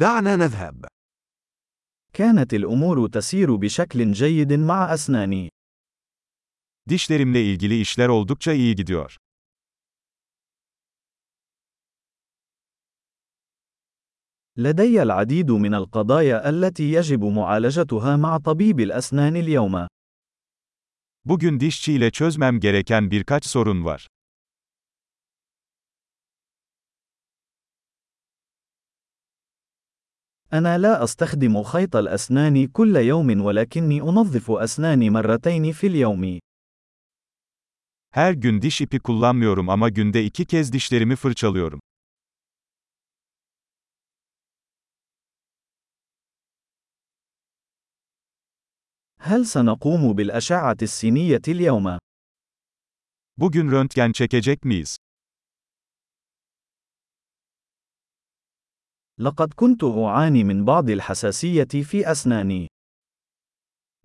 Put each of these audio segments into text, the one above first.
دعنا نذهب. كانت الأمور تسير بشكل جيد مع أسناني. Dişlerimle ilgili işler oldukça iyi gidiyor. لدي العديد من القضايا التي يجب معالجتها مع طبيب الأسنان اليوم. Bugün dişçiyle çözmem gereken birkaç sorun var. أنا لا أستخدم خيط الأسنان كل يوم ولكني أنظف أسناني مرتين في اليوم. Her gün diş ipi kullanmıyorum ama günde iki kez dişlerimi fırçalıyorum. هل سنقوم بالأشعة السينية اليوم؟ Bugün röntgen çekecek miyiz? لقد كنت أعاني من بعض الحساسية في أسناني.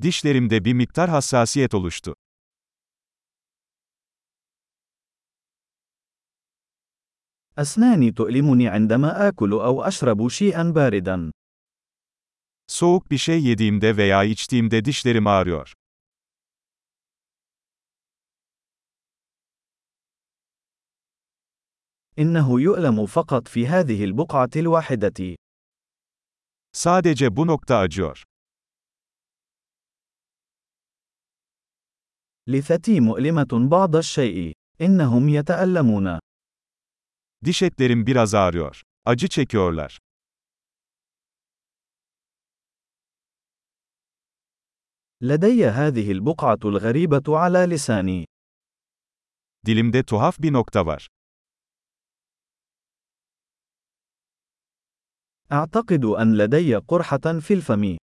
Dişlerimde bir miktar hassasiyet oluştu. أسناني تؤلمني عندما آكل أو أشرب شيئا باردا. Soğuk bir şey yediğimde veya içtiğimde dişlerim ağrıyor. إنه يؤلم فقط في هذه البقعة الواحدة. Sadece bu nokta acıyor. لثتي مؤلمة بعض الشيء. إنهم يتألمون. Diş etlerim biraz ağrıyor. Acı çekiyorlar. لدي هذه البقعة الغريبة على لساني. Dilimde tuhaf bir nokta var. أعتقد أن لدي قرحة في الفم.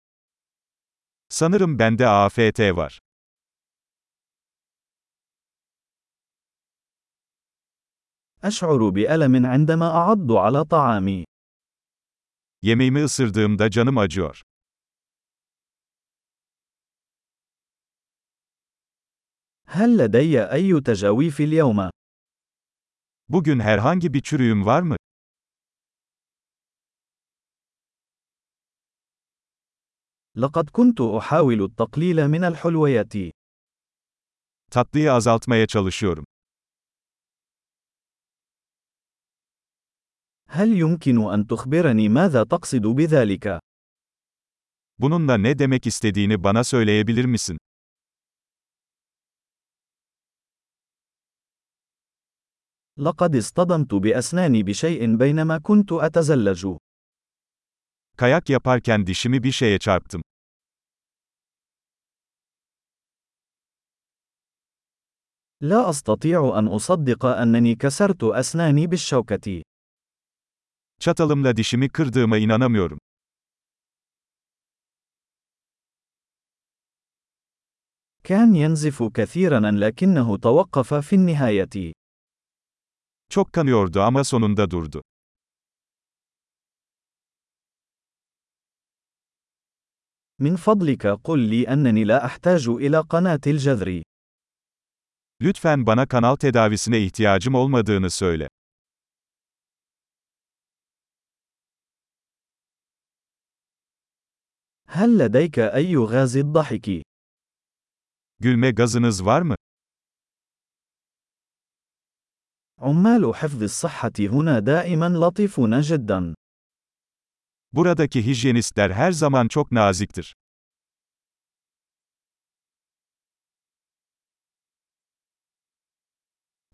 Sanırım bende AFT var. أشعر بألم عندما أعض على طعامي. Yemeğimi ısırdığımda canım acıyor. هل لدي أي تجاويف اليوم؟ Bugün herhangi bir çürüğüm var mı? لقد كنت أحاول التقليل من الحلويات. Tatlıyı azaltmaya çalışıyorum. هل يمكن أن تخبرني ماذا تقصد بذلك؟ Bununla ne demek istediğini bana söyleyebilir misin? لقد اصطدمت بأسناني بشيء بينما كنت أتزلج. Kayak yaparken dişimi bir şeye çarptım. لا أستطيع أن أصدق أنني كسرت أسناني بالشوكة. Çatalımla dişimi kırdığıma inanamıyorum. كان ينزف كثيرا لكنه توقف في النهاية. Çok kanıyordu ama sonunda durdu. من فضلك قل لي أنني لا أحتاج إلى قناة الجذر. Lütfen bana kanal tedavisine ihtiyacım olmadığını söyle. هل لديك أي غاز الضحك؟ Gülme gazınız var mı? عمال حفظ الصحة هنا دائما لطيفون جدا. Buradaki hijyenistler her zaman çok naziktir.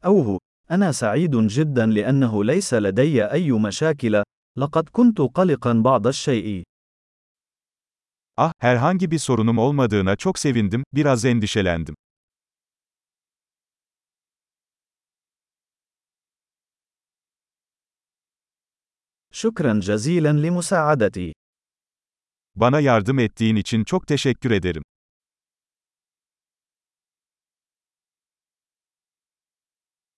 أوه، أنا سعيد جدا لأنه ليس لدي أي مشاكل، لقد كنت قلقا بعض الشيء. Ah, herhangi bir sorunum olmadığına çok sevindim, biraz endişelendim. شكرا جزيلا لمساعدتي. Bana yardım ettiğin için çok teşekkür ederim.